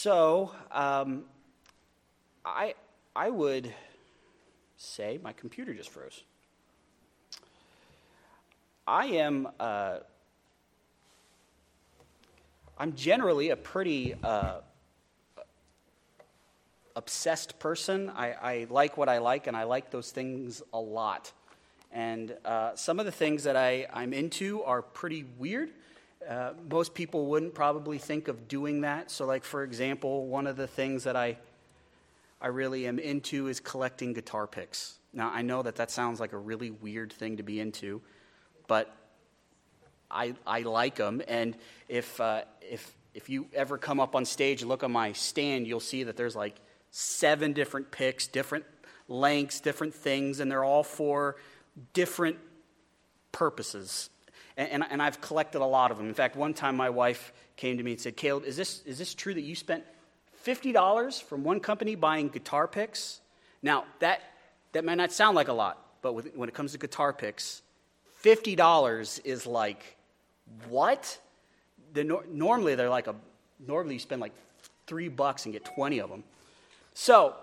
So, um, I, I would say my computer just froze. I am, uh, I'm generally a pretty uh, obsessed person. I, I, like what I like, and I like those things a lot. And uh, some of the things that I, I'm into are pretty weird. Uh, most people wouldn't probably think of doing that. So, like, for example, one of the things that I, I really am into is collecting guitar picks. Now, I know that that sounds like a really weird thing to be into, but I, I like them. And if, uh, if, if you ever come up on stage and look on my stand, you'll see that there's like seven different picks, different lengths, different things, and they're all for different purposes. And, and, I've collected a lot of them. In fact, one time my wife came to me and said, Caleb, is this, is this true that you spent $50 from one company buying guitar picks? Now, that, that might not sound like a lot, but with, when it comes to guitar picks, $50 is like, what? The, normally, they're like a, normally you spend like three bucks and get 20 of them. So,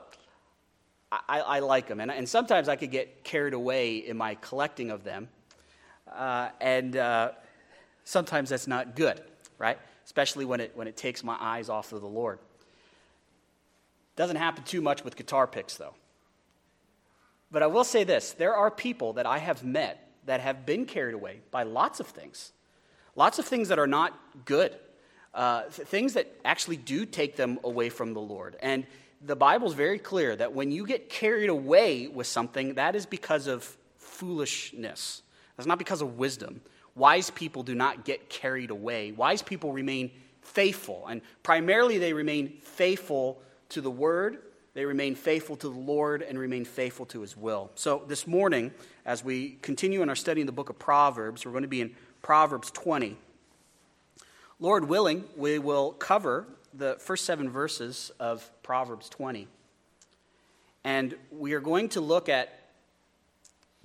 I, I like them. And, and, sometimes I could get carried away in my collecting of them. Uh, and uh, sometimes that's not good, right? Especially when it, when it takes my eyes off of the Lord. Doesn't happen too much with guitar picks, though. But I will say this there are people that I have met that have been carried away by lots of things, lots of things that are not good, uh, th- things that actually do take them away from the Lord. And the Bible is very clear that when you get carried away with something, that is because of foolishness. That's not because of wisdom. Wise people do not get carried away. Wise people remain faithful, and primarily they remain faithful to the word, they remain faithful to the Lord, and remain faithful to his will. So this morning, as we continue in our study in the book of Proverbs, we're going to be in Proverbs 20. Lord willing, we will cover the first seven verses of Proverbs 20. And we are going to look at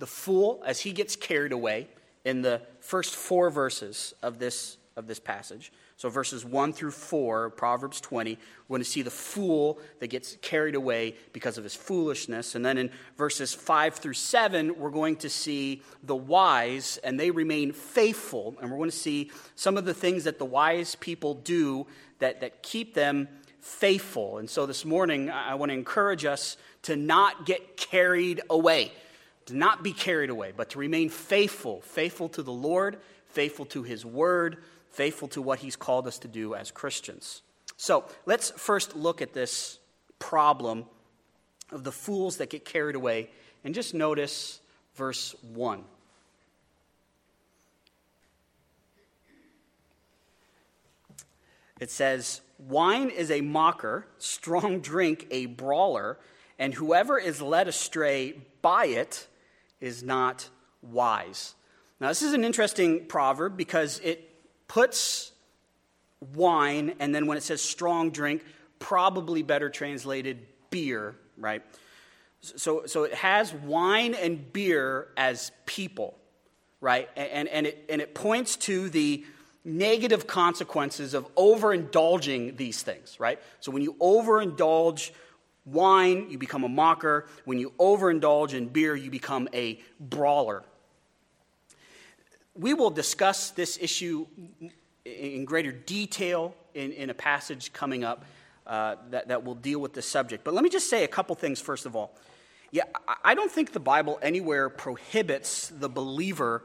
the fool as he gets carried away in the first four verses of this, of this passage. So, verses 1 through 4, Proverbs 20, we're going to see the fool that gets carried away because of his foolishness. And then in verses 5 through 7, we're going to see the wise, and they remain faithful. And we're going to see some of the things that the wise people do that, that keep them faithful. And so this morning, I want to encourage us to not get carried away, to not be carried away, but to remain faithful, faithful to the Lord, faithful to his word faithful to what he's called us to do as Christians. So let's first look at this problem of the fools that get carried away and just notice verse 1. It says, Wine is a mocker, strong drink a brawler, and whoever is led astray by it is not wise. Now, this is an interesting proverb because it puts wine, and then when it says strong drink, probably better translated beer, right? So, so it has wine and beer as people, right? And, and, it, and it points to the negative consequences of overindulging these things, right? So when you overindulge wine, you become a mocker. When you overindulge in beer, you become a brawler, we will discuss this issue in greater detail in, in a passage coming up uh, that, that will deal with this subject. But let me just say a couple things first of all. Yeah, I don't think the Bible anywhere prohibits the believer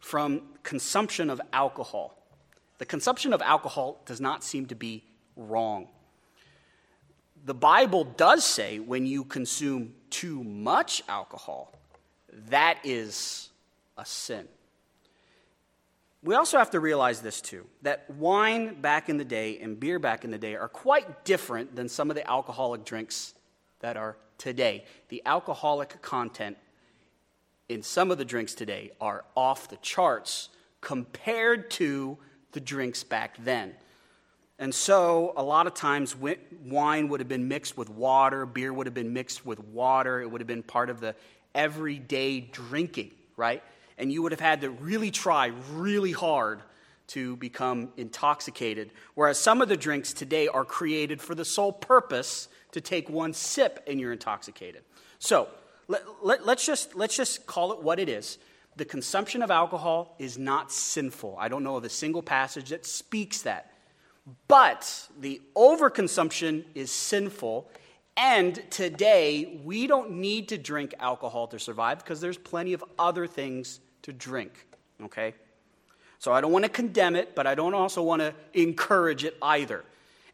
from consumption of alcohol. The consumption of alcohol does not seem to be wrong. The Bible does say when you consume too much alcohol, that is a sin we also have to realize this too that wine back in the day and beer back in the day are quite different than some of the alcoholic drinks that are today. The alcoholic content in some of the drinks today are off the charts compared to the drinks back then. And so, a lot of times, wine would have been mixed with water, beer would have been mixed with water, it would have been part of the everyday drinking, right? and you would have had to really try really hard to become intoxicated, whereas some of the drinks today are created for the sole purpose to take one sip and you're intoxicated. So let, let, let's, just, let's just call it what it is. The consumption of alcohol is not sinful. I don't know of a single passage that speaks that. But the overconsumption is sinful. And today, we don't need to drink alcohol to survive because there's plenty of other things to drink. Okay? So I don't want to condemn it, but I don't also want to encourage it either.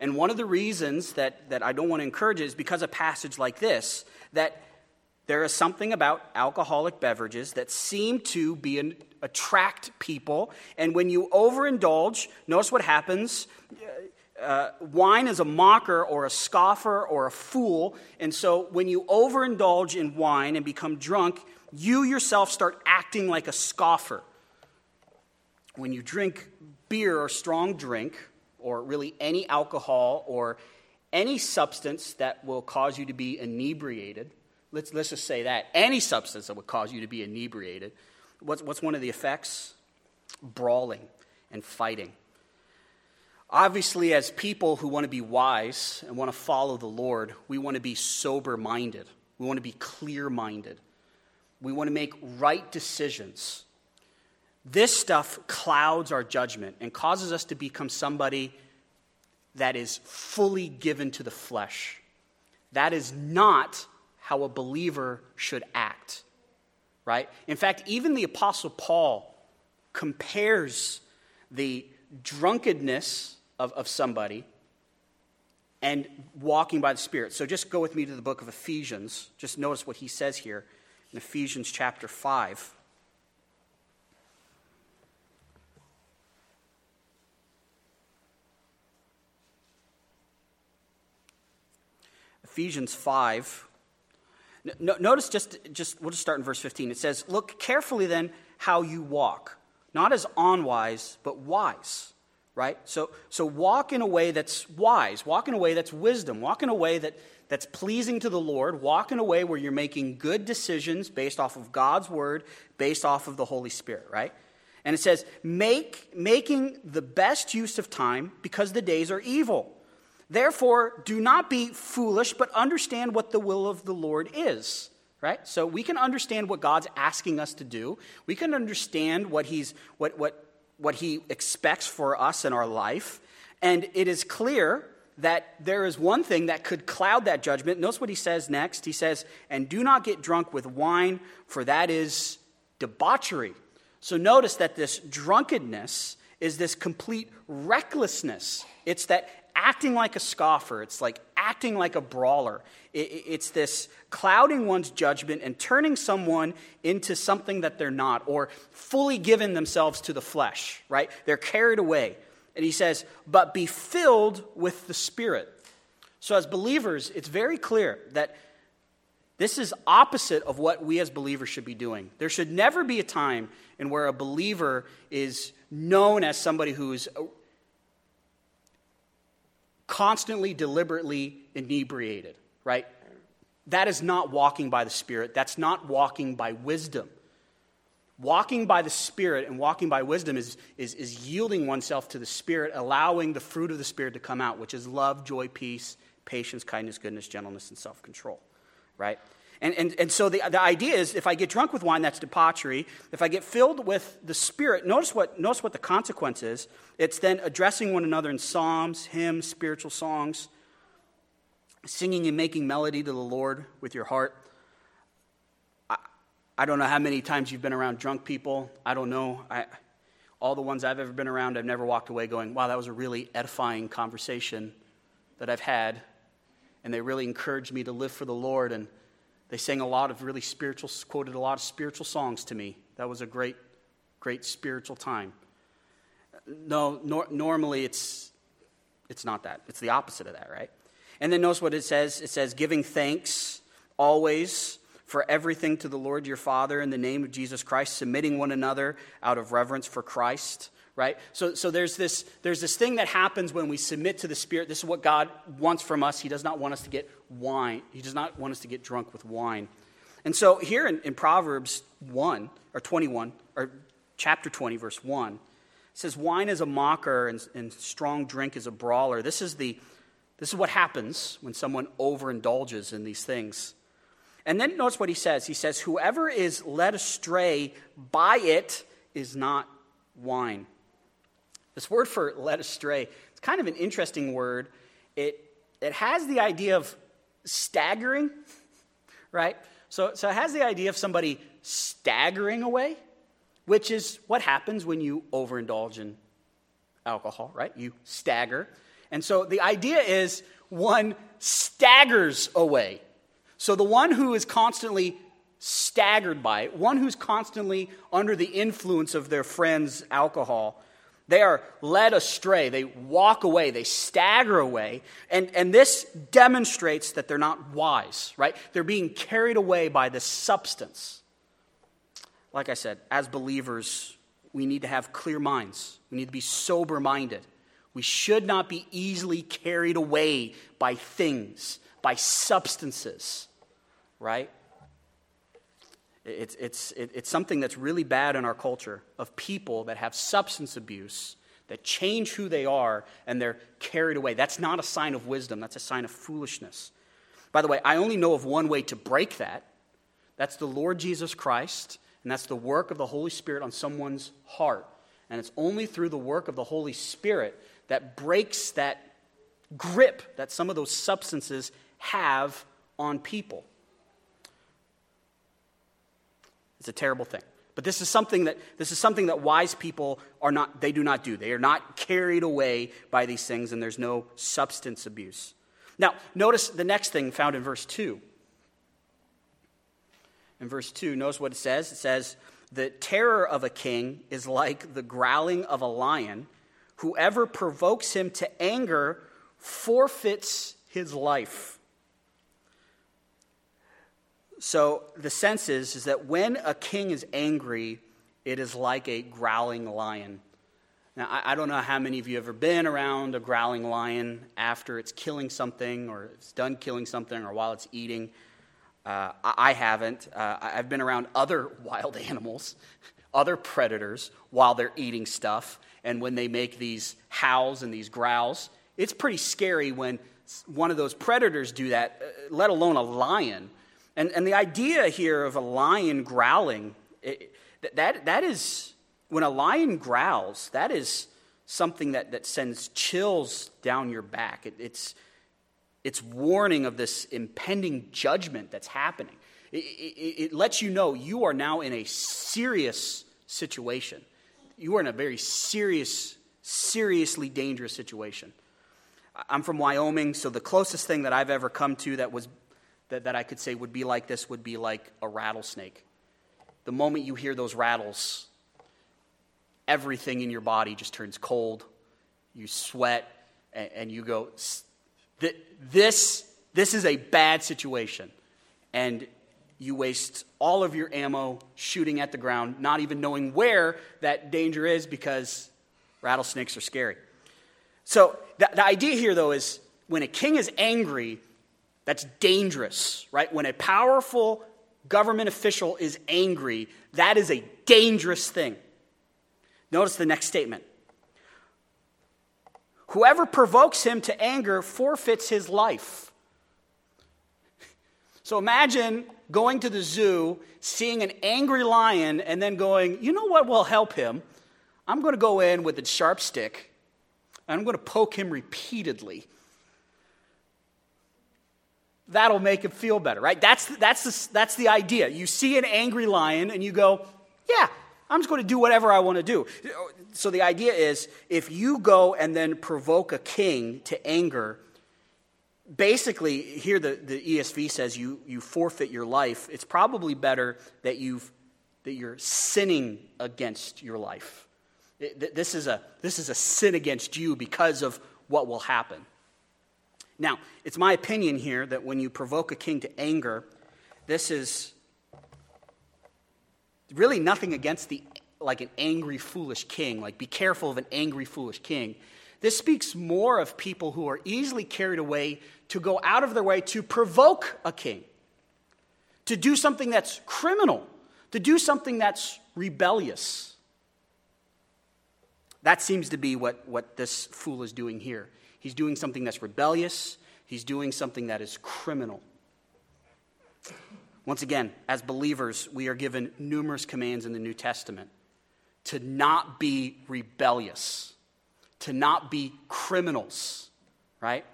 And one of the reasons that, that I don't want to encourage it is because a passage like this, that there is something about alcoholic beverages that seem to be an, attract people. And when you overindulge, notice what happens. Uh, wine is a mocker or a scoffer or a fool. And so when you overindulge in wine and become drunk, you yourself start acting like a scoffer when you drink beer or strong drink, or really any alcohol or any substance that will cause you to be inebriated, let's, let's just say that, any substance that would cause you to be inebriated, what's, what's one of the effects? Brawling and fighting. Obviously, as people who want to be wise and want to follow the Lord, we want to be sober minded. We want to be clear minded. We want to make right decisions. This stuff clouds our judgment and causes us to become somebody that is fully given to the flesh. That is not how a believer should act, right? In fact, even the Apostle Paul compares the drunkenness of, of somebody and walking by the Spirit. So just go with me to the book of Ephesians. Just notice what he says here in Ephesians chapter 5. Ephesians 5. No, notice just, just, we'll just start in verse 15. It says, Look carefully then how you walk, not as unwise, but wise, right? So, so walk in a way that's wise, walk in a way that's wisdom, walk in a way that, that's pleasing to the Lord, walk in a way where you're making good decisions based off of God's word, based off of the Holy Spirit, right? And it says, Make, making the best use of time because the days are evil. Therefore, do not be foolish, but understand what the will of the Lord is. Right? So we can understand what God's asking us to do. We can understand what He's what what what He expects for us in our life. And it is clear that there is one thing that could cloud that judgment. Notice what he says next. He says, And do not get drunk with wine, for that is debauchery. So notice that this drunkenness is this complete recklessness. It's that acting like a scoffer, it's like acting like a brawler. It's this clouding one's judgment and turning someone into something that they're not, or fully giving themselves to the flesh, right? They're carried away. And he says, but be filled with the Spirit. So, as believers, it's very clear that this is opposite of what we as believers should be doing. There should never be a time in where a believer is known as somebody who is constantly, deliberately inebriated, right? That is not walking by the Spirit. That's not walking by wisdom. Walking by the Spirit and walking by wisdom is, is, is yielding oneself to the Spirit, allowing the fruit of the Spirit to come out, which is love, joy, peace, patience, kindness, goodness, gentleness, and self control, right? And, and, and so the, the idea is if I get drunk with wine, that's debauchery. If I get filled with the Spirit, notice what, notice what the consequence is. It's then addressing one another in psalms, hymns, spiritual songs, singing and making melody to the Lord with your heart. I, I don't know how many times you've been around drunk people. I don't know. I, all the ones I've ever been around, I've never walked away going, wow, that was a really edifying conversation that I've had. And they really encouraged me to live for the Lord. And they sang a lot of really spiritual, quoted a lot of spiritual songs to me. That was a great, great spiritual time. No, nor, normally it's, it's not that. It's the opposite of that, right? And then notice what it says. It says, giving thanks always for everything to the Lord your Father in the name of Jesus Christ, submitting one another out of reverence for Christ right so, so there's, this, there's this thing that happens when we submit to the spirit this is what god wants from us he does not want us to get wine he does not want us to get drunk with wine and so here in, in proverbs 1 or 21 or chapter 20 verse 1 says, Wine is a mocker and, and strong drink is a brawler. This is, the, this is what happens when someone overindulges in these things. And then notice what he says. He says, Whoever is led astray by it is not wine. This word for led astray, it's kind of an interesting word. It, it has the idea of staggering, right? So, so it has the idea of somebody staggering away, which is what happens when you overindulge in alcohol, right? You stagger. And so the idea is one staggers away. So the one who is constantly staggered by it, one who's constantly under the influence of their friend's alcohol, they are led astray. They walk away. They stagger away. And, and this demonstrates that they're not wise, right? They're being carried away by the substance. Like I said, as believers, we need to have clear minds. We need to be sober minded. We should not be easily carried away by things, by substances, right? It's, it's, it's something that's really bad in our culture of people that have substance abuse, that change who they are, and they're carried away. That's not a sign of wisdom, that's a sign of foolishness. By the way, I only know of one way to break that. That's the Lord Jesus Christ, and that's the work of the Holy Spirit on someone's heart. And it's only through the work of the Holy Spirit that breaks that grip that some of those substances have on people. It's a terrible thing. But this is something that this is something that wise people are not they do not do. They are not carried away by these things and there's no substance abuse. Now, notice the next thing found in verse 2. In verse 2, notice what it says. It says, "The terror of a king is like the growling of a lion. Whoever provokes him to anger forfeits his life." So the sense is, is that when a king is angry, it is like a growling lion. Now, I, I, don't know how many of you have ever been around a growling lion after it's killing something or it's done killing something or while it's eating. Uh, I, I, haven't. Uh, I've been around other wild animals, other predators, while they're eating stuff. And when they make these howls and these growls, it's pretty scary when one of those predators do that, uh, let alone a lion. And, and the idea here of a lion growling, it, that, that is, when a lion growls, that is something that, that sends chills down your back. It, it's, it's warning of this impending judgment that's happening. It, it, it, lets you know you are now in a serious situation. You are in a very serious, seriously dangerous situation. I'm from Wyoming, so the closest thing that I've ever come to that was that, that I could say would be like this would be like a rattlesnake. The moment you hear those rattles, everything in your body just turns cold. You sweat, and, and you go, this, this is a bad situation. And you waste all of your ammo shooting at the ground, not even knowing where that danger is because rattlesnakes are scary. So, the, the idea here, though, is when a king is angry, that's dangerous, right? When a powerful government official is angry, that is a dangerous thing. Notice the next statement. Whoever provokes him to anger forfeits his life. So imagine going to the zoo, seeing an angry lion, and then going, you know what will help him? I'm going to go in with a sharp stick, and I'm going to poke him repeatedly that'll make him feel better, right? That's, that's, the, that's the idea. You see an angry lion and you go, yeah, I'm just going to do whatever I want to do. So the idea is if you go and then provoke a king to anger, basically, here the, the ESV says you, you forfeit your life. It's probably better that, you've, that you're sinning against your life. This is, a, this is a sin against you because of what will happen. Now, it's my opinion here that when you provoke a king to anger, this is really nothing against the like an angry foolish king, like be careful of an angry foolish king. This speaks more of people who are easily carried away to go out of their way to provoke a king, to do something that's criminal, to do something that's rebellious. That seems to be what, what this fool is doing here. He's doing something that's rebellious, he's doing something that is criminal. Once again, as believers, we are given numerous commands in the New Testament to not be rebellious, to not be criminals, right?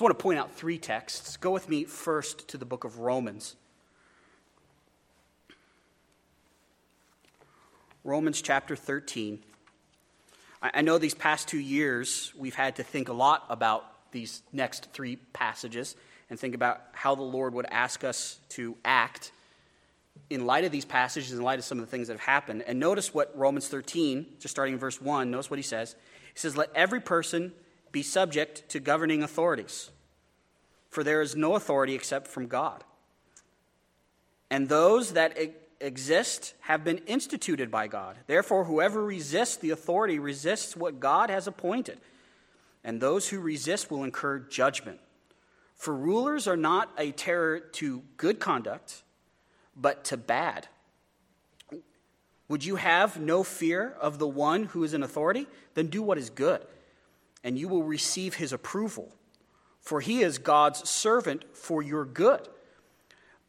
I want to point out three texts. Go with me first to the book of Romans. Romans chapter 13. I know these past two years we've had to think a lot about these next three passages and think about how the Lord would ask us to act in light of these passages, in light of some of the things that have happened. And notice what Romans 13, just starting in verse 1, notice what he says. He says, Let every person be subject to governing authorities, for there is no authority except from God. And those that exist have been instituted by God. Therefore, whoever resists the authority resists what God has appointed. And those who resist will incur judgment. For rulers are not a terror to good conduct, but to bad. Would you have no fear of the one who is in authority? Then do what is good, and you will receive his approval. For he is God's servant for your good.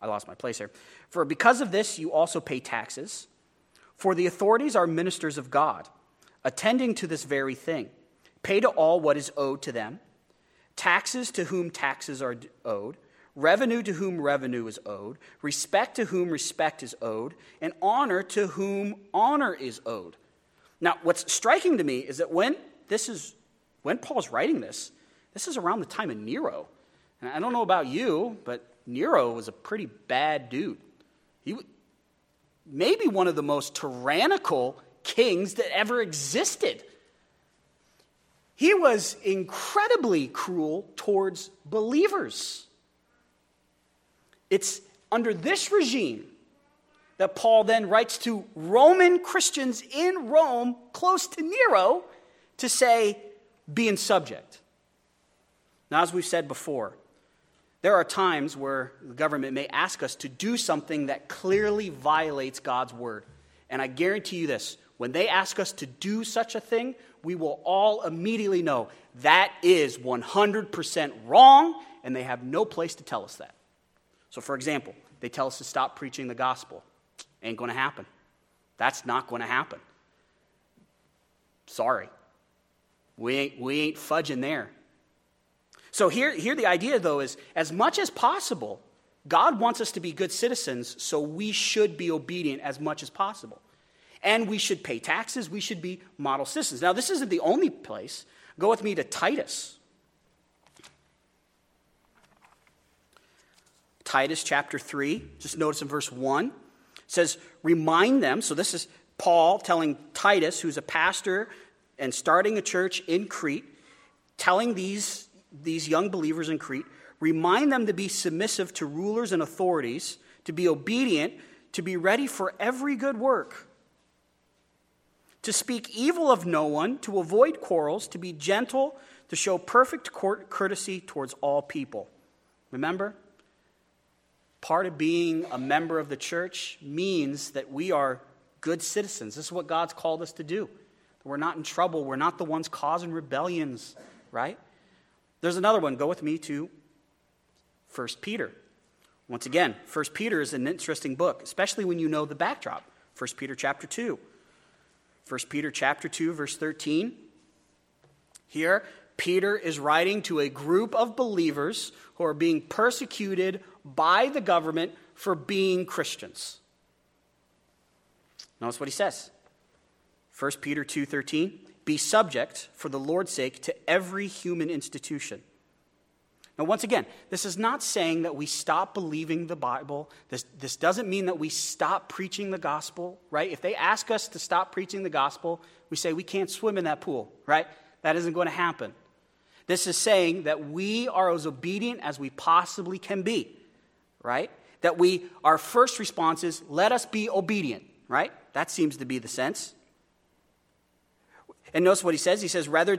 I lost my place here. For because of this, you also pay taxes. For the authorities are ministers of God, attending to this very thing. Pay to all what is owed to them taxes to whom taxes are owed, revenue to whom revenue is owed, respect to whom respect is owed, and honor to whom honor is owed. Now, what's striking to me is that when this is when Paul's writing this, this is around the time of Nero. And I don't know about you, but Nero was a pretty bad dude. He was maybe one of the most tyrannical kings that ever existed. He was incredibly cruel towards believers. It's under this regime that Paul then writes to Roman Christians in Rome, close to Nero, to say, be in subject. Now, as we've said before, there are times where the government may ask us to do something that clearly violates God's word. And I guarantee you this when they ask us to do such a thing, we will all immediately know that is 100% wrong, and they have no place to tell us that. So, for example, they tell us to stop preaching the gospel. Ain't going to happen. That's not going to happen. Sorry. We ain't, we ain't fudging there. So here, here the idea, though, is as much as possible, God wants us to be good citizens, so we should be obedient as much as possible. And we should pay taxes, we should be model citizens. Now, this isn't the only place. Go with me to Titus. Titus chapter 3, just notice in verse 1, says, Remind them. So this is Paul telling Titus, who's a pastor and starting a church in Crete, telling these these young believers in Crete, remind them to be submissive to rulers and authorities, to be obedient, to be ready for every good work, to speak evil of no one, to avoid quarrels, to be gentle, to show perfect courtesy towards all people. Remember? Part of being a member of the church means that we are good citizens. This is what God's called us to do. We're not in trouble. We're not the ones causing rebellions, right? There's another one. Go with me to 1 Peter. Once again, 1 Peter is an interesting book, especially when you know the backdrop. 1 Peter chapter 2. 1 Peter chapter 2 verse 13. Here, Peter is writing to a group of believers who are being persecuted by the government for being Christians. Notice what he says. 1 Peter 2:13 be subject, for the Lord's sake, to every human institution. Now, once again, this is not saying that we stop believing the Bible. This, this doesn't mean that we stop preaching the gospel, right? If they ask us to stop preaching the gospel, we say we can't swim in that pool, right? That isn't going to happen. This is saying that we are as obedient as we possibly can be, right? That we, our first response is, let us be obedient, right? That seems to be the sense. And notice what he says. He says, whether,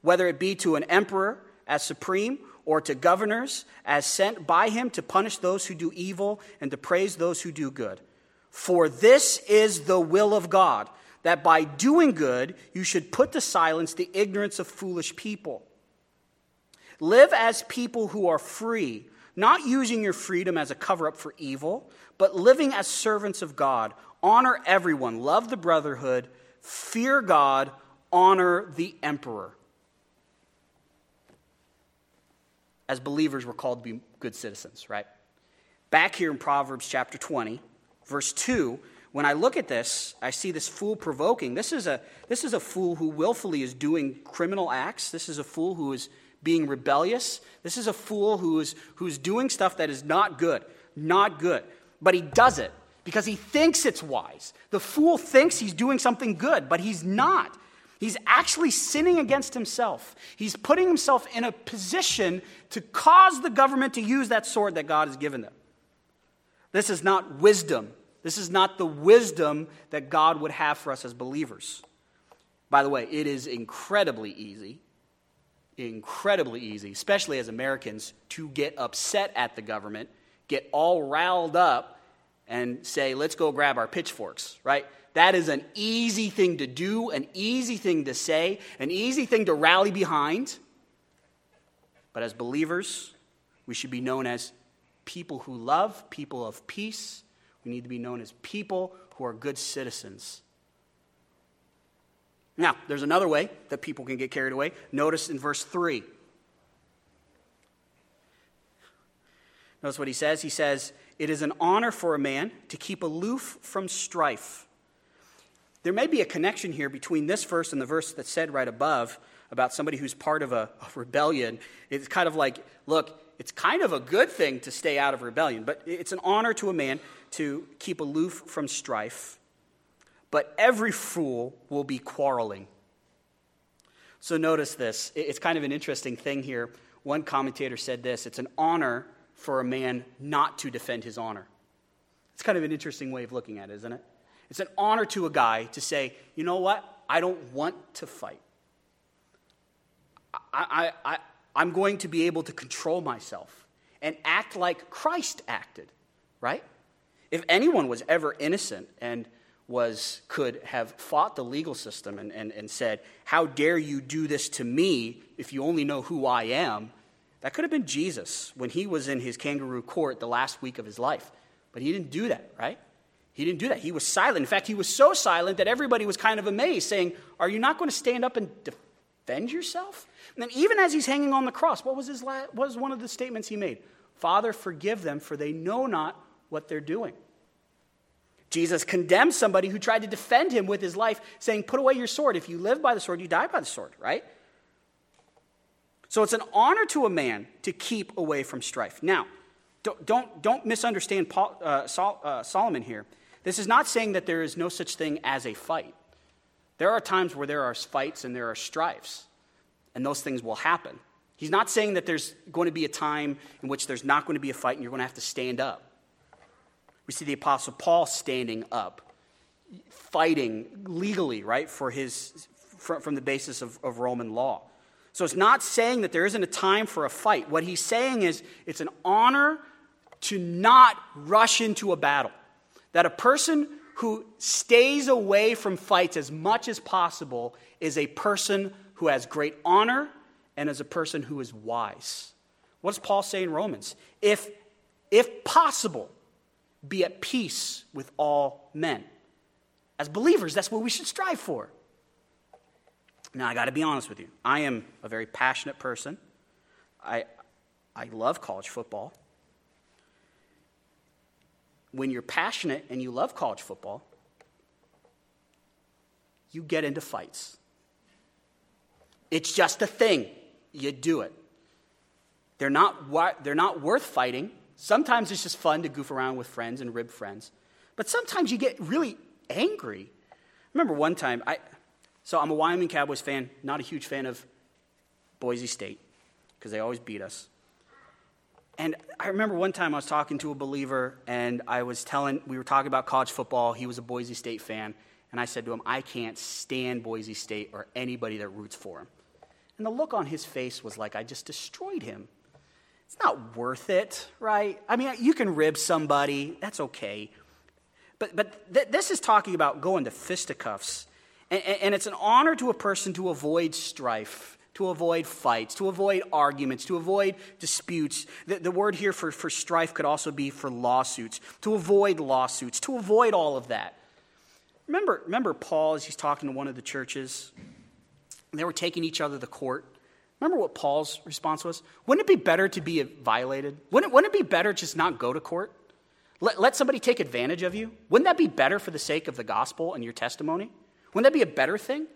whether it be to an emperor as supreme or to governors as sent by him to punish those who do evil and to praise those who do good. For this is the will of God, that by doing good you should put to silence the ignorance of foolish people. Live as people who are free, not using your freedom as a cover up for evil, but living as servants of God. Honor everyone, love the brotherhood, fear God, honor the emperor. As believers, we're called to be good citizens, right? Back here in Proverbs chapter 20, verse 2, when I look at this, I see this fool provoking. This is a, this is a fool who willfully is doing criminal acts. This is a fool who is being rebellious. This is a fool who is, who's doing stuff that is not good. Not good. But he does it because he thinks it's wise. The fool thinks he's doing something good, but he's not. He's actually sinning against himself. He's putting himself in a position to cause the government to use that sword that God has given them. This is not wisdom. This is not the wisdom that God would have for us as believers. By the way, it is incredibly easy incredibly easy, especially as Americans, to get upset at the government, get all riled up, and say, let's go grab our pitchforks, right? That is an easy thing to do, an easy thing to say, an easy thing to rally behind. But as believers, we should be known as people who love, people of peace. We need to be known as people who are good citizens. Now, there's another way that people can get carried away. Notice in verse 3. Notice what he says. He says, It is an honor for a man to keep aloof from strife. There may be a connection here between this verse and the verse that's said right above about somebody who's part of a, a rebellion. It's kind of like, look, it's kind of a good thing to stay out of rebellion, but it's an honor to a man to keep aloof from strife but every fool will be quarreling. So notice this. It's kind of an interesting thing here. One commentator said this it's an honor for a man not to defend his honor. It's kind of an interesting way of looking at it, isn't it? It's an honor to a guy to say, you know what? I don't want to fight. I, I, I, I'm going to be able to control myself and act like Christ acted, right? If anyone was ever innocent and was, could have fought the legal system and, and, and said, How dare you do this to me if you only know who I am? That could have been Jesus when he was in his kangaroo court the last week of his life. But he didn't do that, right? He didn't do that. He was silent. In fact, he was so silent that everybody was kind of amazed, saying, Are you not going to stand up and defend yourself? And then, even as he's hanging on the cross, what was, his la- what was one of the statements he made? Father, forgive them, for they know not what they're doing. Jesus condemns somebody who tried to defend him with his life, saying, Put away your sword. If you live by the sword, you die by the sword, right? So it's an honor to a man to keep away from strife. Now, don't, don't, don't misunderstand Paul, uh, Sol, uh, Solomon here. This is not saying that there is no such thing as a fight. There are times where there are fights and there are strifes, and those things will happen. He's not saying that there's going to be a time in which there's not going to be a fight and you're going to have to stand up. We see the Apostle Paul standing up, fighting legally, right, for his, from the basis of, of Roman law. So it's not saying that there isn't a time for a fight. What he's saying is it's an honor to not rush into a battle. That a person who stays away from fights as much as possible is a person who has great honor and is a person who is wise. What does Paul say in Romans? If, if possible, be at peace with all men. As believers, that's what we should strive for. Now, I got to be honest with you. I am a very passionate person. I, I love college football. When you're passionate and you love college football, you get into fights. It's just a thing. You do it. They're not, they're not worth fighting. Sometimes it's just fun to goof around with friends and rib friends. But sometimes you get really angry. I remember one time, I, So I'm a Wyoming Cowboys fan, not a huge fan of Boise State because they always beat us. And I remember one time I was talking to a believer and I was telling, we were talking about college football. He was a Boise State fan. And I said to him, I can't stand Boise State or anybody that roots for him. And the look on his face was like I just destroyed him. It's not worth it, right? I mean, you can rib somebody, that's okay. But, but th- this is talking about going to fisticuffs. And, and it's an honor to a person to avoid strife to avoid fights, to avoid arguments, to avoid disputes. The, the, word here for, for strife could also be for lawsuits, to avoid lawsuits, to avoid all of that. Remember, remember Paul as he's talking to one of the churches? They were taking each other to court. Remember what Paul's response was? Wouldn't it be better to be violated? Wouldn't, wouldn't it be better just not go to court? Let, let somebody take advantage of you? Wouldn't that be better for the sake of the gospel and your testimony? Wouldn't that be a better thing?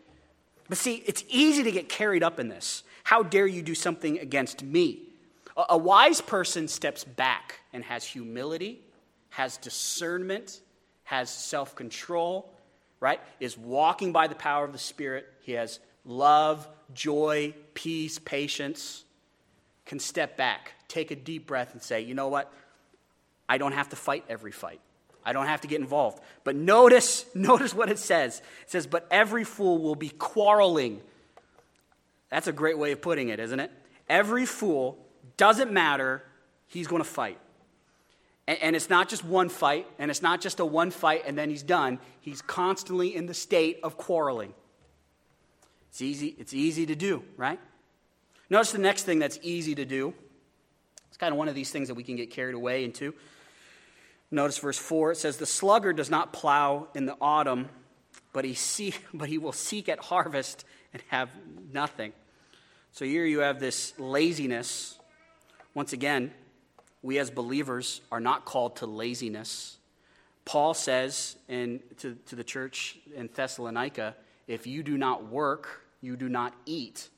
But see, it's easy to get carried up in this. How dare you do something against me? A, wise person steps back and has humility, has discernment, has self control, right? Is walking by the power of the Spirit. He has love, joy, peace, patience. Can step back, take a deep breath, and say, you know what? I don't have to fight every fight. I don't have to get involved. But notice, notice what it says. It says, But every fool will be quarreling. That's a great way of putting it, isn't it? Every fool, doesn't matter, he's going to fight. And, and it's not just one fight, and it's not just a one fight and then he's done. He's constantly in the state of quarreling. It's easy, it's easy to do, right? Notice the next thing that's easy to do. It's kind of one of these things that we can get carried away into. Notice verse 4 it says, The sluggard does not plow in the autumn, but he, see, but he will seek at harvest and have nothing. So here you have this laziness. Once again, we as believers are not called to laziness. Paul says in, to, to the church in Thessalonica, if you do not work, you do not eat.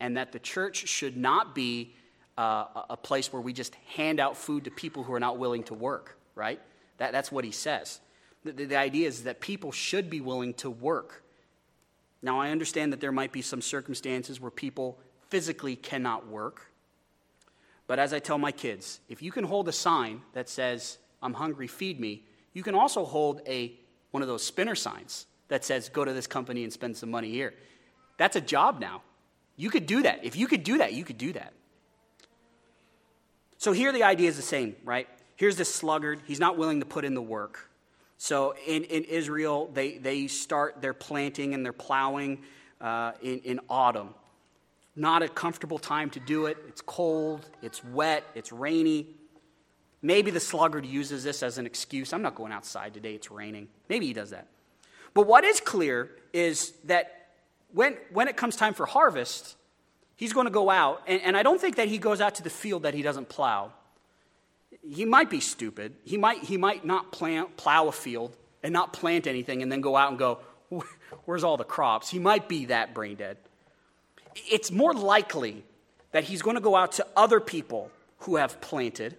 And that the church should not be uh, a place where we just hand out food to people who are not willing to work right? That, that's what he says. The, the, the idea is that people should be willing to work. Now, I understand that there might be some circumstances where people physically cannot work. But as I tell my kids, if you can hold a sign that says, I'm hungry, feed me, you can also hold a, one of those spinner signs that says, go to this company and spend some money here. That's a job now. You could do that. If you could do that, you could do that. So here the idea is the same, right? Here's this sluggard. He's not willing to put in the work. So in, in Israel, they, they start their planting and their plowing uh, in, in autumn. Not a comfortable time to do it. It's cold, it's wet, it's rainy. Maybe the sluggard uses this as an excuse. I'm not going outside today, it's raining. Maybe he does that. But what is clear is that when, when it comes time for harvest, he's going to go out. And, and I don't think that he goes out to the field that he doesn't plow he might be stupid. He might, he might not plant, plow a field and not plant anything and then go out and go, Where's all the crops? He might be that brain dead. It's more likely that he's going to go out to other people who have planted,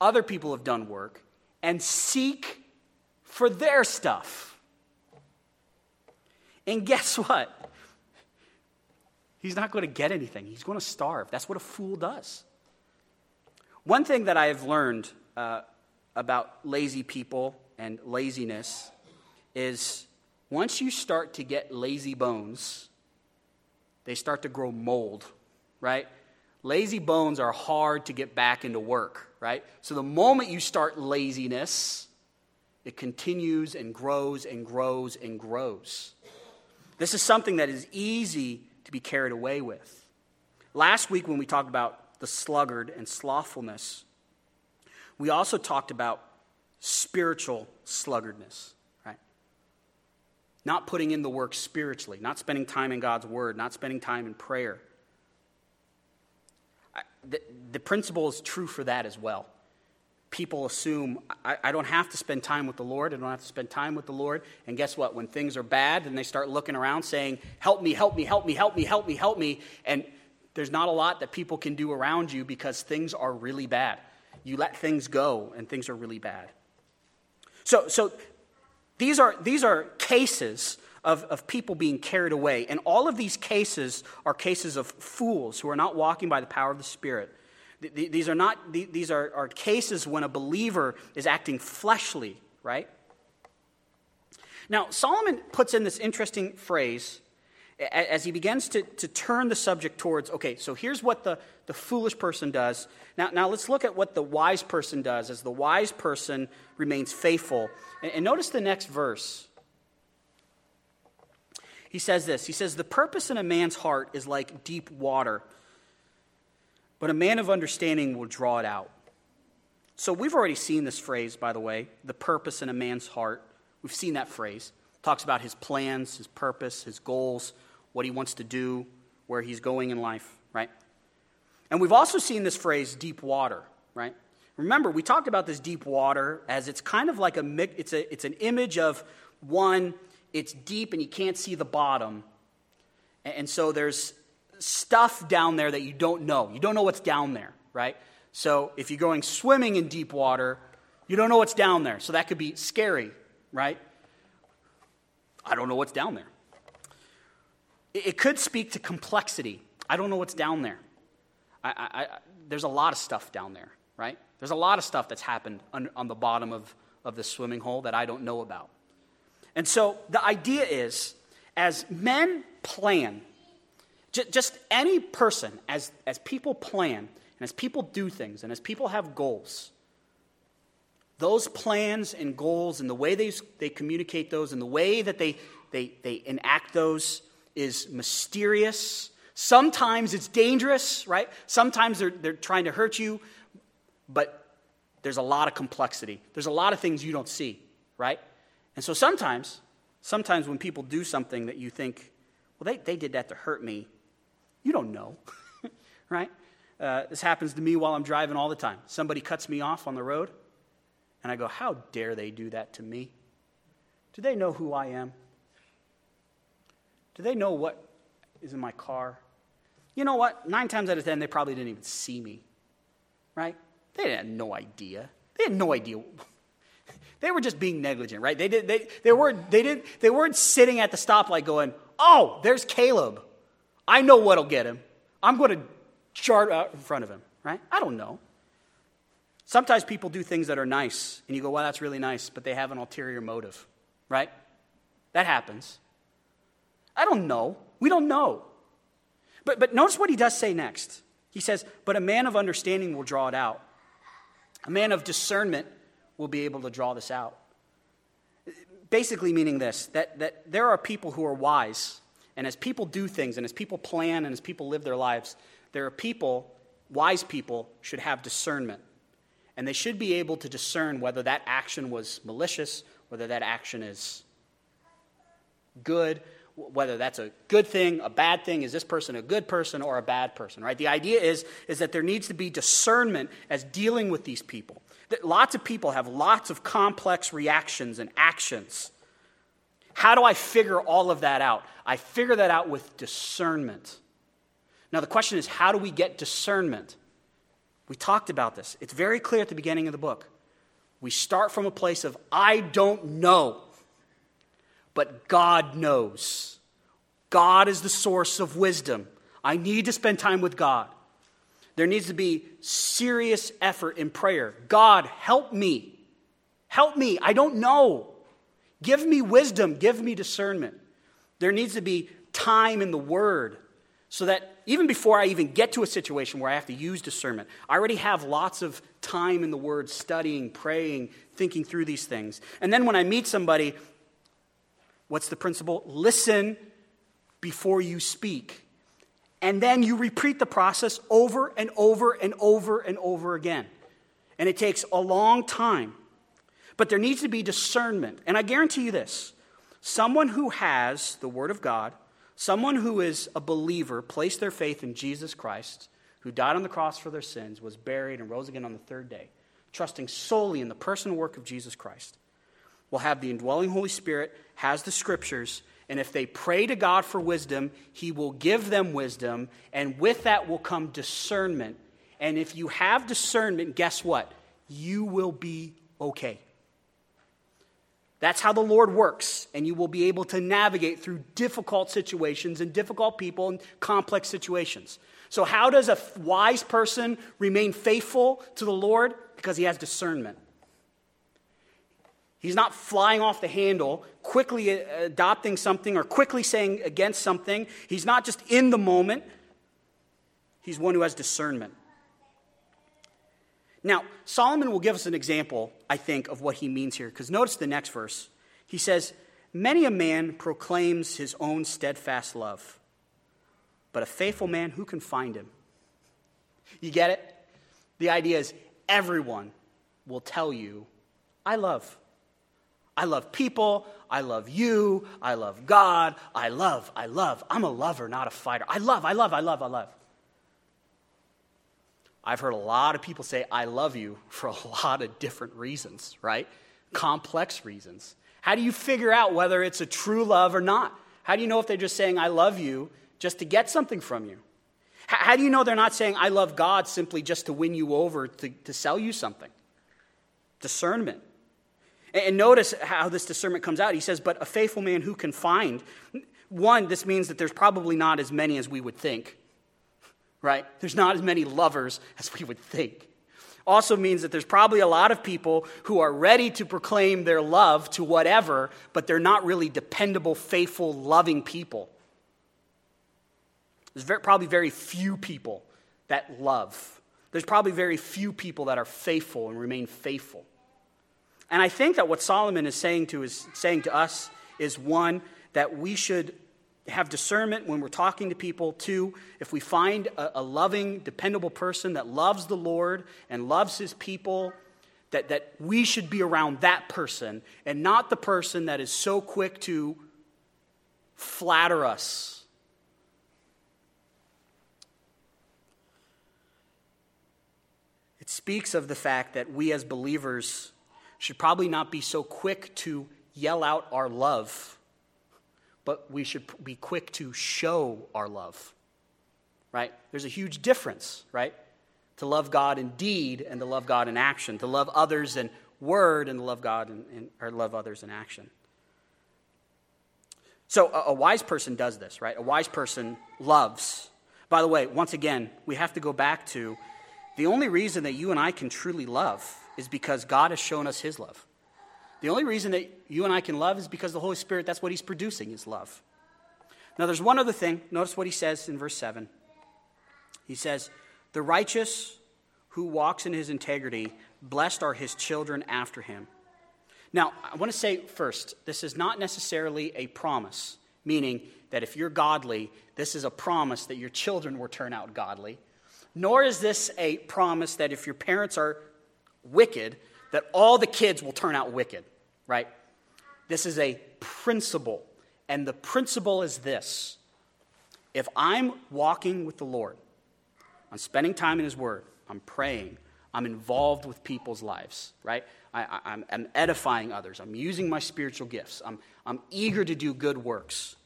other people have done work, and seek for their stuff. And guess what? He's not going to get anything. He's going to starve. That's what a fool does. One thing that I have learned uh, about lazy people and laziness is once you start to get lazy bones, they start to grow mold, right? Lazy bones are hard to get back into work, right? So the moment you start laziness, it continues and grows and grows and grows. This is something that is easy to be carried away with. Last week, when we talked about the sluggard and slothfulness. We also talked about spiritual sluggardness, right? Not putting in the work spiritually, not spending time in God's word, not spending time in prayer. The, the principle is true for that as well. People assume I, I don't have to spend time with the Lord. I don't have to spend time with the Lord. And guess what? When things are bad, then they start looking around saying, Help me, help me, help me, help me, help me, help me. And there's not a lot that people can do around you because things are really bad. You let things go and things are really bad. So, so these, are, these are cases of, of people being carried away. And all of these cases are cases of fools who are not walking by the power of the Spirit. These are, not, these are, are cases when a believer is acting fleshly, right? Now, Solomon puts in this interesting phrase as he begins to, to turn the subject towards okay, so here's what the, the foolish person does. Now, now let's look at what the wise person does as the wise person remains faithful. And, and notice the next verse. He says this He says, The purpose in a man's heart is like deep water, but a man of understanding will draw it out. So we've already seen this phrase, by the way, the purpose in a man's heart. We've seen that phrase. Talks about his plans, his purpose, his goals, what he wants to do, where he's going in life, right? And we've also seen this phrase, deep water, right? Remember, we talked about this deep water as it's kind of like a, it's, a, it's an image of one, it's deep and you can't see the bottom. And so there's stuff down there that you don't know. You don't know what's down there, right? So if you're going swimming in deep water, you don't know what's down there. So that could be scary, right? I don't know what's down there. It could speak to complexity. I don't know what's down there. I, I, I, there's a lot of stuff down there, right? There's a lot of stuff that's happened on, on the bottom of, of the swimming hole that I don't know about. And so the idea is as men plan, j- just any person, as, as people plan, and as people do things, and as people have goals, those plans and goals and the way they, they communicate those and the way that they, they, they enact those is mysterious. Sometimes it's dangerous, right? Sometimes they're, they're trying to hurt you, but there's a lot of complexity. There's a lot of things you don't see, right? And so sometimes, sometimes when people do something that you think, well, they, they did that to hurt me, you don't know, right? Uh, this happens to me while I'm driving all the time. Somebody cuts me off on the road, and I go, how dare they do that to me? Do they know who I am? Do they know what is in my car? You know what? Nine times out of ten, they probably didn't even see me, right? They had no idea. They had no idea. They were just being negligent, right? They, did, they, they, weren't, they, did, they weren't sitting at the stoplight going, oh, there's Caleb. I know what'll get him. I'm going to chart out in front of him, right? I don't know. Sometimes people do things that are nice, and you go, well, that's really nice, but they have an ulterior motive, right? That happens. I don't know. We don't know. But, but notice what he does say next. He says, But a man of understanding will draw it out. A man of discernment will be able to draw this out. Basically, meaning this that, that there are people who are wise, and as people do things, and as people plan, and as people live their lives, there are people, wise people, should have discernment. And they should be able to discern whether that action was malicious, whether that action is good, whether that's a good thing, a bad thing, is this person a good person or a bad person, right? The idea is, is that there needs to be discernment as dealing with these people. That lots of people have lots of complex reactions and actions. How do I figure all of that out? I figure that out with discernment. Now, the question is, how do we get discernment? We talked about this. It's very clear at the beginning of the book. We start from a place of, I don't know but God knows. God is the source of wisdom. I need to spend time with God. There needs to be serious effort in prayer. God, help me. Help me. I don't know. Give me wisdom. Give me discernment. There needs to be time in the Word so that even before I even get to a situation where I have to use discernment, I already have lots of time in the Word studying, praying, thinking through these things. And then when I meet somebody What's the principle? Listen before you speak. And then you repeat the process over and over and over and over again. And it takes a long time. But there needs to be discernment. And I guarantee you this someone who has the Word of God, someone who is a believer, placed their faith in Jesus Christ, who died on the cross for their sins, was buried, and rose again on the third day, trusting solely in the personal work of Jesus Christ will have the indwelling Holy Spirit, has the scriptures, and if they pray to God for wisdom, He will give them wisdom, and with that will come discernment. And if you have discernment, guess what? You will be okay. That's how the Lord works, and you will be able to navigate through difficult situations and difficult people and complex situations. So, how does a wise person remain faithful to the Lord? Because he has discernment. He's not flying off the handle, quickly uh, adopting something or quickly saying against something. He's not just in the moment, he's one who has discernment. Now, Solomon will give us an example, I think, of what he means here, because notice the next verse. He says, Many a man proclaims his own steadfast love, but a faithful man, who can find him? You get it? The idea is everyone will tell you, I love. I love people. I love you. I love God. I love, I love. I'm a lover, not a fighter. I love, I love, I love, I love. I've heard a lot of people say, I love you for a lot of different reasons, right? Complex reasons. How do you figure out whether it's a true love or not? How do you know if they're just saying, I love you just to get something from you? How do you know they're not saying, I love God simply just to win you over, to, to sell you something? Discernment. And notice how this discernment comes out. He says, But a faithful man who can find. One, this means that there's probably not as many as we would think right? There's not as many lovers as we would think. Also means that there's probably a lot of people who are ready to proclaim their love to whatever, but they're not really dependable, faithful, loving people. There's very, probably very few people that love. There's probably very few people that are faithful and remain faithful. And I think that what Solomon is saying to, is saying to us is one, that we should have discernment when we're talking to people. Two, if we find a, a, loving, dependable person that loves the Lord and loves his people, that, that we should be around that person and not the person that is so quick to flatter us. It speaks of the fact that we as believers should probably not be so quick to yell out our love but we should be quick to show our love. Right? There's a huge difference, right? To love God in deed and to love God in action. To love others in word and to love God in, in or love others in action. So a, a wise person does this, right? A wise person loves. By the way, once again, we have to go back to the only reason that you and I can truly love is because God has shown us his love. The only reason that you and I can love is because the Holy Spirit, that's what He's producing, is love. Now, there's one other thing. Notice what He says in verse 7. He says, The righteous who walks in his integrity, blessed are his children after him. Now, I want to say first, this is not necessarily a promise, meaning that if you're godly, this is a promise that your children will turn out godly. Nor is this a promise that if your parents are wicked, that all the kids will turn out wicked, right? This is a principle. And the principle is this if I'm walking with the Lord, I'm spending time in His Word, I'm praying, I'm involved with people's lives, right? I, am edifying others, I'm using my spiritual gifts, I'm, I'm eager to do good works.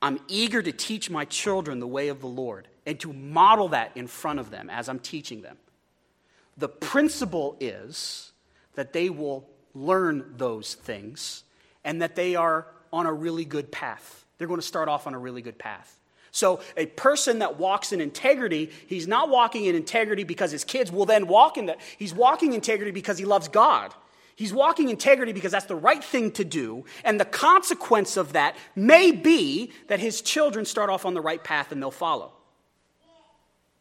I'm eager to teach my children the way of the Lord and to model that in front of them as I'm teaching them. The principle is that they will learn those things and that they are on a really good path. They're going to start off on a really good path. So, a person that walks in integrity, he's not walking in integrity because his kids will then walk in that. He's walking integrity because he loves God. He's walking integrity because that's the right thing to do. And the consequence of that may be that his children start off on the right path and they'll follow.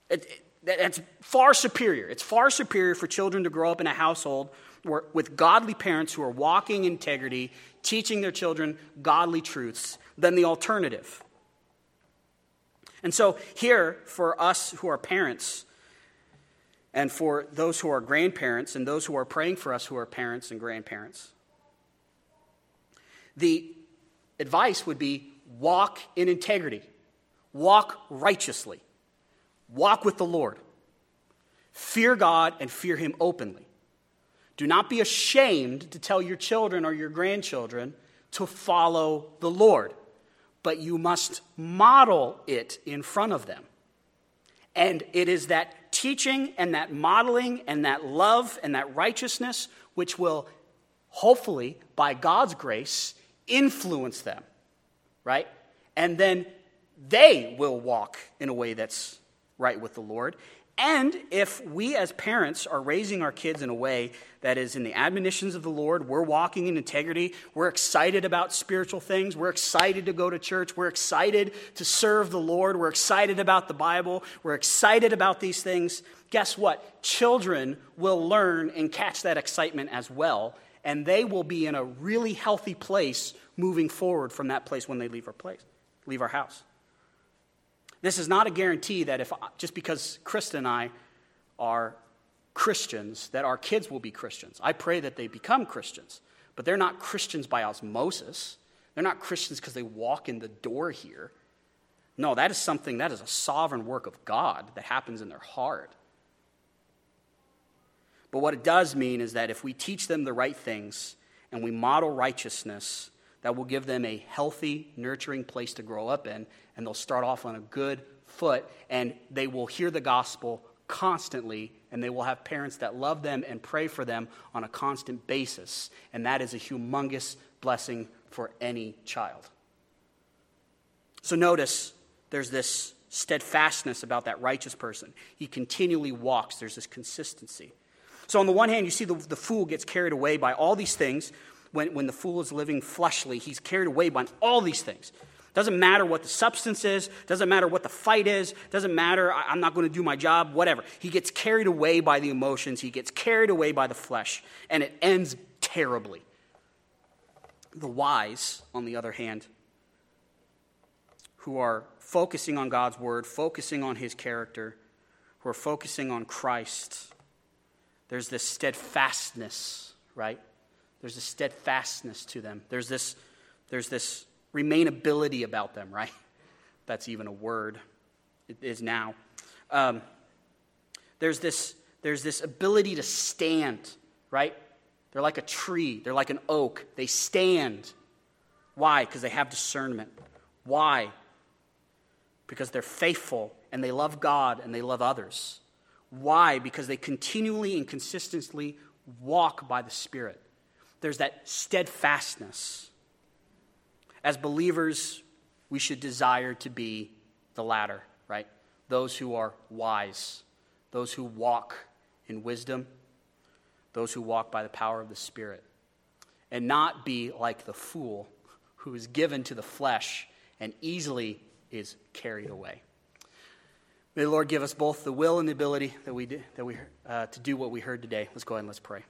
It, it, that's far superior. It's far superior for children to grow up in a household where, with godly parents who are walking integrity, teaching their children godly truths, than the alternative. And so, here, for us who are parents, and for those who are grandparents, and those who are praying for us who are parents and grandparents, the advice would be walk in integrity, walk righteously. Walk with the Lord. Fear God and fear Him openly. Do not be ashamed to tell your children or your grandchildren to follow the Lord, but you must model it in front of them. And it is that teaching and that modeling and that love and that righteousness which will hopefully, by God's grace, influence them, right? And then they will walk in a way that's right with the Lord. And if we as parents are raising our kids in a way that is in the admonitions of the Lord, we're walking in integrity, we're excited about spiritual things, we're excited to go to church, we're excited to serve the Lord, we're excited about the Bible, we're excited about these things, guess what? Children will learn and catch that excitement as well, and they will be in a really healthy place moving forward from that place when they leave our place, leave our house. This is not a guarantee that if just because Krista and I are Christians, that our kids will be Christians. I pray that they become Christians, but they're not Christians by osmosis. They're not Christians because they walk in the door here. No, that is something, that is a sovereign work of God that happens in their heart. But what it does mean is that if we teach them the right things and we model righteousness, that will give them a healthy, nurturing place to grow up in, and they'll start off on a good foot, and they will hear the gospel constantly, and they will have parents that love them and pray for them on a constant basis. And that is a humongous blessing for any child. So notice there's this steadfastness about that righteous person. He continually walks, there's this consistency. So, on the one hand, you see the, the fool gets carried away by all these things when, when the fool is living fleshly. He's carried away by all these things. Doesn't matter what the substance is, doesn't matter what the fight is, doesn't matter, I'm not going to do my job, whatever. He gets carried away by the emotions, he gets carried away by the flesh, and it ends terribly. The wise, on the other hand, who are focusing on God's word, focusing on his character, who are focusing on Christ, there's this steadfastness, right? There's a steadfastness to them. There's this, there's this remainability about them, right? That's even a word. It is now. Um, there's, this, there's this ability to stand, right? They're like a tree, they're like an oak. They stand. Why? Because they have discernment. Why? Because they're faithful and they love God and they love others. Why? Because they continually and consistently walk by the Spirit. There's that steadfastness. As believers, we should desire to be the latter, right? Those who are wise, those who walk in wisdom, those who walk by the power of the Spirit, and not be like the fool who is given to the flesh and easily is carried away. May the Lord give us both the will and the ability that we, do, that we, uh, to do what we heard today. Let's go ahead and let's pray.